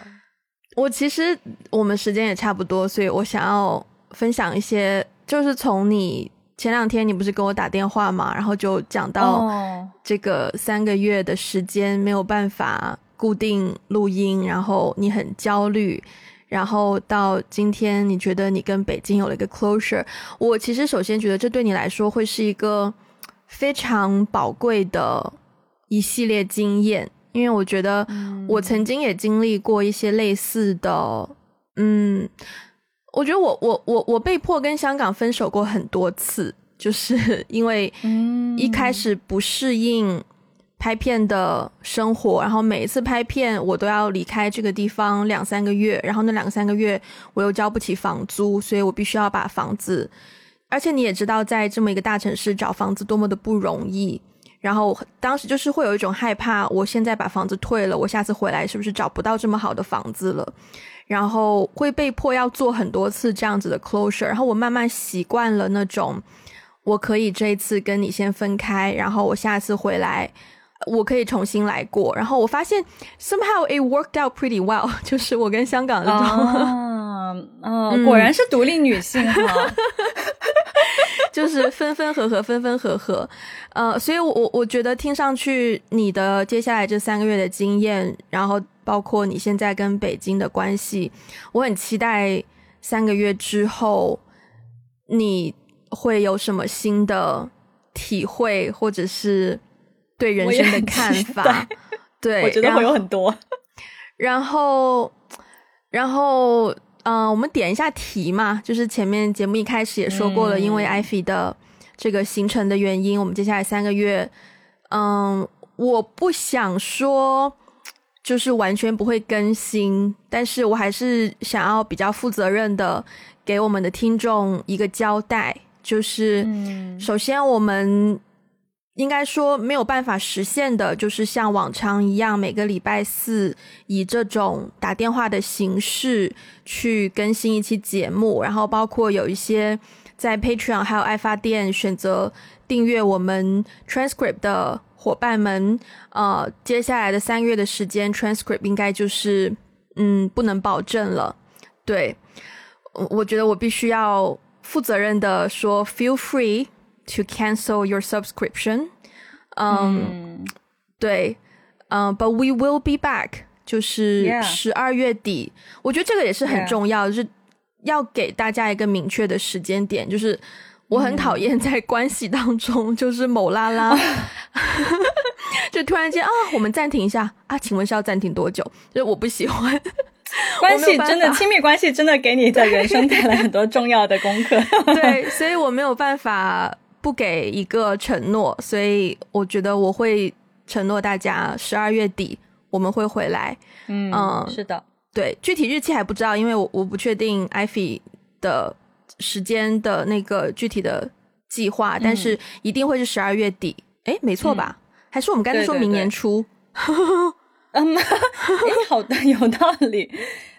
我其实我们时间也差不多，所以我想要分享一些，就是从你前两天你不是给我打电话嘛，然后就讲到这个三个月的时间没有办法。固定录音，然后你很焦虑，然后到今天你觉得你跟北京有了一个 closure。我其实首先觉得这对你来说会是一个非常宝贵的一系列经验，因为我觉得我曾经也经历过一些类似的，嗯，我觉得我我我我被迫跟香港分手过很多次，就是因为一开始不适应。拍片的生活，然后每一次拍片我都要离开这个地方两三个月，然后那两三个月我又交不起房租，所以我必须要把房子。而且你也知道，在这么一个大城市找房子多么的不容易。然后当时就是会有一种害怕，我现在把房子退了，我下次回来是不是找不到这么好的房子了？然后会被迫要做很多次这样子的 closure。然后我慢慢习惯了那种，我可以这一次跟你先分开，然后我下次回来。我可以重新来过，然后我发现 somehow it worked out pretty well，就是我跟香港的啊啊，果然是独立女性哈，就是分分合合，分分合合，呃，所以我我觉得听上去你的接下来这三个月的经验，然后包括你现在跟北京的关系，我很期待三个月之后你会有什么新的体会，或者是。对人生的看法，对，我觉得会有很多。然后，然后，嗯，我们点一下题嘛，就是前面节目一开始也说过了，因为艾菲的这个行程的原因，我们接下来三个月，嗯，我不想说就是完全不会更新，但是我还是想要比较负责任的给我们的听众一个交代，就是首先我们。应该说没有办法实现的，就是像往常一样，每个礼拜四以这种打电话的形式去更新一期节目，然后包括有一些在 Patreon 还有爱发电选择订阅我们 Transcript 的伙伴们，呃，接下来的三个月的时间，Transcript 应该就是嗯不能保证了。对，我我觉得我必须要负责任的说，Feel free。To cancel your subscription，嗯，对，嗯，but we will be back，就是十二月底，我觉得这个也是很重要，就是要给大家一个明确的时间点，就是我很讨厌在关系当中，就是某拉拉，就突然间啊，我们暂停一下啊，请问是要暂停多久？就是我不喜欢。关系真的亲密关系真的给你的人生带来很多重要的功课，对，所以我没有办法。不给一个承诺，所以我觉得我会承诺大家十二月底我们会回来。嗯，是的，对，具体日期还不知道，因为我我不确定艾菲的时间的那个具体的计划，但是一定会是十二月底。哎，没错吧？还是我们刚才说明年初？嗯，哎，好的，有道理。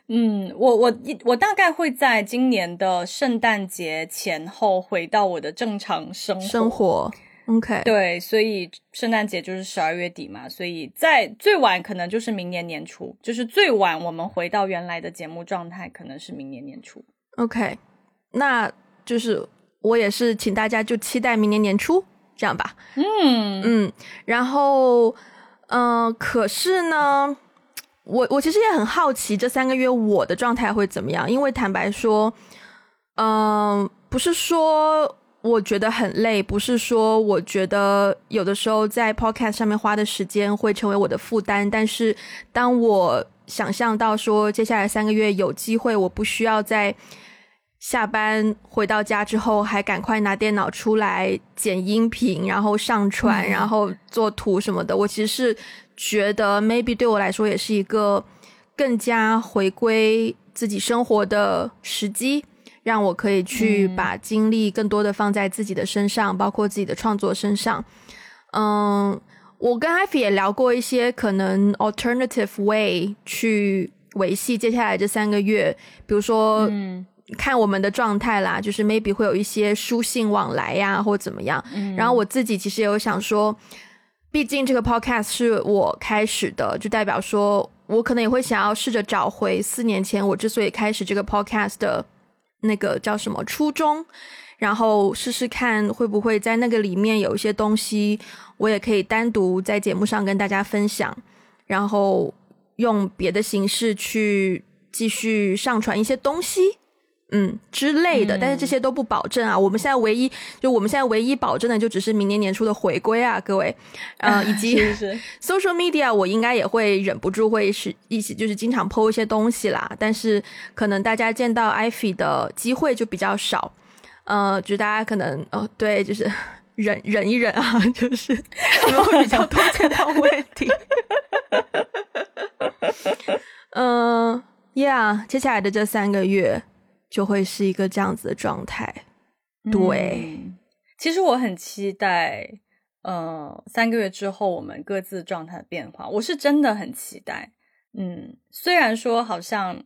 嗯，我我一我大概会在今年的圣诞节前后回到我的正常生活。生活，OK，对，所以圣诞节就是十二月底嘛，所以在最晚可能就是明年年初，就是最晚我们回到原来的节目状态，可能是明年年初。OK，那就是我也是，请大家就期待明年年初这样吧。嗯嗯，然后嗯，可是呢。我我其实也很好奇这三个月我的状态会怎么样，因为坦白说，嗯，不是说我觉得很累，不是说我觉得有的时候在 podcast 上面花的时间会成为我的负担，但是当我想象到说接下来三个月有机会，我不需要在下班回到家之后还赶快拿电脑出来剪音频，然后上传，然后做图什么的，我其实是。觉得 maybe 对我来说也是一个更加回归自己生活的时机，让我可以去把精力更多的放在自己的身上，包括自己的创作身上。嗯，我跟艾菲也聊过一些可能 alternative way 去维系接下来这三个月，比如说看我们的状态啦，就是 maybe 会有一些书信往来呀，或怎么样。然后我自己其实也有想说。毕竟这个 podcast 是我开始的，就代表说我可能也会想要试着找回四年前我之所以开始这个 podcast 的那个叫什么初衷，然后试试看会不会在那个里面有一些东西，我也可以单独在节目上跟大家分享，然后用别的形式去继续上传一些东西。嗯之类的，但是这些都不保证啊。我们现在唯一就我们现在唯一保证的，就只是明年年初的回归啊，各位，呃，以及 social media，我应该也会忍不住会是一起就是经常 po 一些东西啦。但是可能大家见到 ivy 的机会就比较少，呃，就大家可能哦，对，就是 忍忍一忍啊，就是你们会比较多见到问题。嗯，Yeah，接下来的这三个月。就会是一个这样子的状态，对。其实我很期待，呃，三个月之后我们各自状态的变化，我是真的很期待。嗯，虽然说好像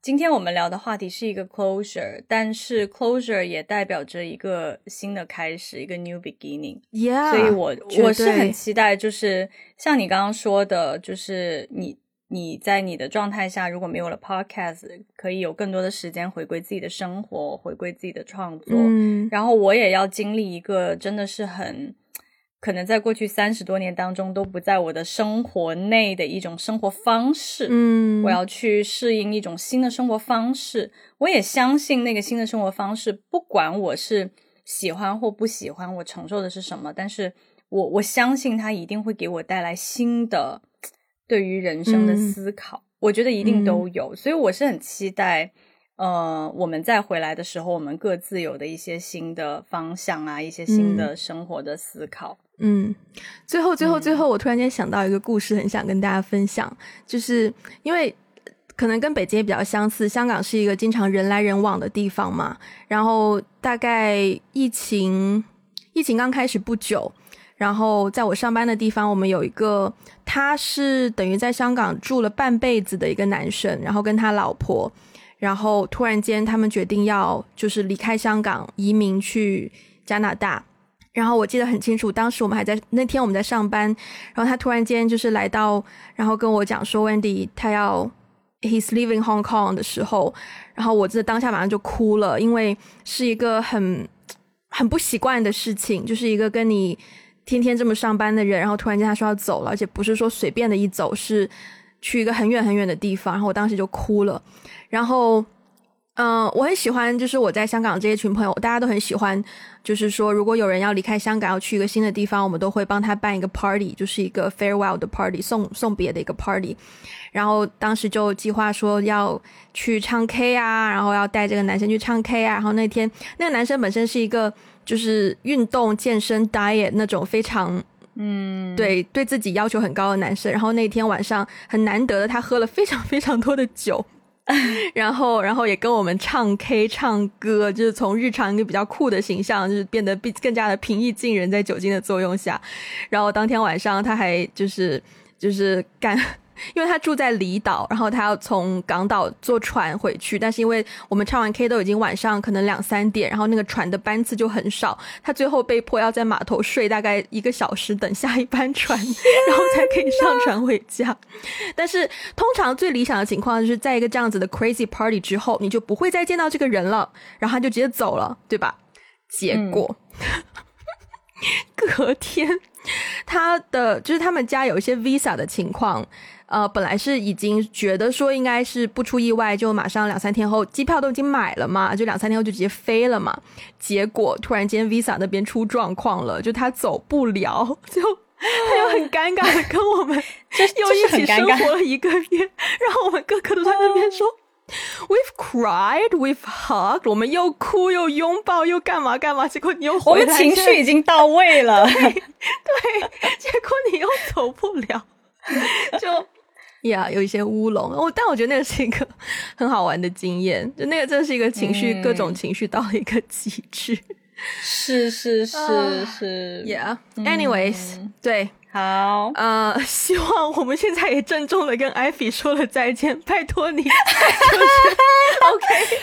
今天我们聊的话题是一个 closure，但是 closure 也代表着一个新的开始，一个 new beginning。Yeah，所以我我是很期待，就是像你刚刚说的，就是你。你在你的状态下，如果没有了 podcast，可以有更多的时间回归自己的生活，回归自己的创作。嗯，然后我也要经历一个真的是很可能在过去三十多年当中都不在我的生活内的一种生活方式。嗯，我要去适应一种新的生活方式。我也相信那个新的生活方式，不管我是喜欢或不喜欢，我承受的是什么，但是我我相信它一定会给我带来新的。对于人生的思考，我觉得一定都有，所以我是很期待，呃，我们再回来的时候，我们各自有的一些新的方向啊，一些新的生活的思考。嗯，最后最后最后，我突然间想到一个故事，很想跟大家分享，就是因为可能跟北京也比较相似，香港是一个经常人来人往的地方嘛。然后大概疫情疫情刚开始不久。然后在我上班的地方，我们有一个，他是等于在香港住了半辈子的一个男生，然后跟他老婆，然后突然间他们决定要就是离开香港，移民去加拿大。然后我记得很清楚，当时我们还在那天我们在上班，然后他突然间就是来到，然后跟我讲说，Wendy 他要 he's leaving Hong Kong 的时候，然后我记得当下马上就哭了，因为是一个很很不习惯的事情，就是一个跟你。天天这么上班的人，然后突然间他说要走了，而且不是说随便的一走，是去一个很远很远的地方。然后我当时就哭了。然后，嗯，我很喜欢，就是我在香港这一群朋友，大家都很喜欢，就是说如果有人要离开香港，要去一个新的地方，我们都会帮他办一个 party，就是一个 farewell 的 party，送送别的一个 party。然后当时就计划说要去唱 K 啊，然后要带这个男生去唱 K 啊。然后那天那个男生本身是一个。就是运动健身 diet 那种非常，嗯，对，对自己要求很高的男生。然后那天晚上很难得的，他喝了非常非常多的酒，然后，然后也跟我们唱 K 唱歌，就是从日常一个比较酷的形象，就是变得比更加的平易近人，在酒精的作用下。然后当天晚上他还就是就是干。因为他住在离岛，然后他要从港岛坐船回去，但是因为我们唱完 K 都已经晚上可能两三点，然后那个船的班次就很少，他最后被迫要在码头睡大概一个小时，等下一班船，然后才可以上船回家。但是通常最理想的情况就是在一个这样子的 crazy party 之后，你就不会再见到这个人了，然后他就直接走了，对吧？结果 隔天他的就是他们家有一些 visa 的情况。呃，本来是已经觉得说应该是不出意外，就马上两三天后机票都已经买了嘛，就两三天后就直接飞了嘛。结果突然间 Visa 那边出状况了，就他走不了，就他又很尴尬的跟我们 又一起生活了一个月，然后我们个个都在那边说 We've cried, we've hugged，我们又哭又拥抱又干嘛干嘛，结果你又我们情绪已经到位了，对，结果你又走不了，就。呀，有一些乌龙，我但我觉得那个是一个 很好玩的经验，就那个真的是一个情绪，各种情绪到了一个极致。是是是是，Yeah，anyways，对，好，呃，希望我们现在也郑重的跟艾比说了再见，拜托你，OK，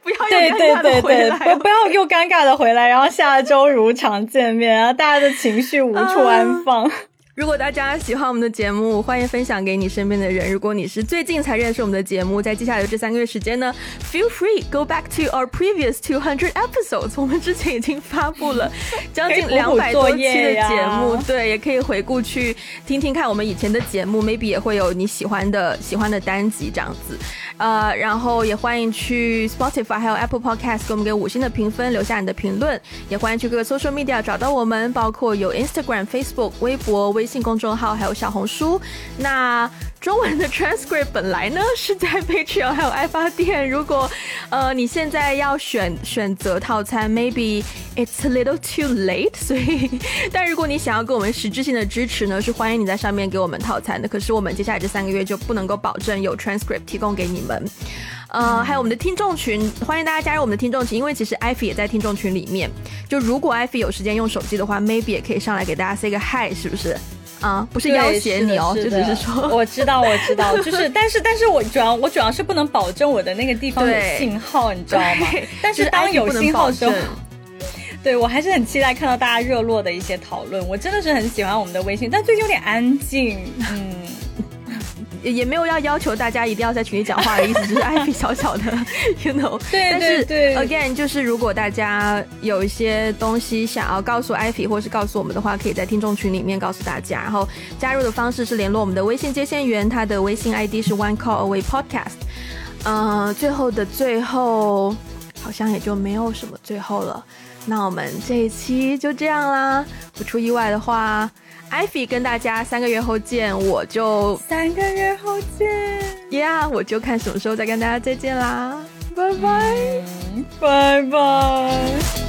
不要又尴尬的回来，不不要又尴尬的回来，然后下周如常见面，然后大家的情绪无处安放。如果大家喜欢我们的节目，欢迎分享给你身边的人。如果你是最近才认识我们的节目，在接下来的这三个月时间呢，feel free go back to our previous two hundred episodes。我们之前已经发布了 将近两百多期的节目，对，也可以回顾去听听看我们以前的节目，maybe 也会有你喜欢的喜欢的单集这样子。呃，然后也欢迎去 Spotify 还有 Apple Podcast 给我们给五星的评分，留下你的评论。也欢迎去各个 social media 找到我们，包括有 Instagram、Facebook、微博、微微信公众号，还有小红书。那中文的 transcript 本来呢是在 Patreon 还有爱发电。如果呃你现在要选选择套餐，maybe it's a little too late。所以，但如果你想要给我们实质性的支持呢，是欢迎你在上面给我们套餐的。可是我们接下来这三个月就不能够保证有 transcript 提供给你们。呃，还有我们的听众群，欢迎大家加入我们的听众群，因为其实艾菲也在听众群里面。就如果艾菲有时间用手机的话，maybe 也可以上来给大家 say 个 hi，是不是？啊，不是要挟你哦，就只是说，我知道，我知道，就是，但是，但是我主要，我主要是不能保证我的那个地方有信号，你知道吗？但是当有信号的时候，对我还是很期待看到大家热络的一些讨论。我真的是很喜欢我们的微信，但最近有点安静，嗯。也没有要要求大家一定要在群里讲话的意思，只是艾比小小的，you know。对对对。Again，就是如果大家有一些东西想要告诉艾比，或是告诉我们的话，可以在听众群里面告诉大家。然后加入的方式是联络我们的微信接线员，他的微信 ID 是 One Call Away Podcast。嗯，最后的最后，好像也就没有什么最后了。那我们这一期就这样啦，不出意外的话。艾菲跟大家三个月后见，我就三个月后见，Yeah，我就看什么时候再跟大家再见啦。拜拜，拜拜。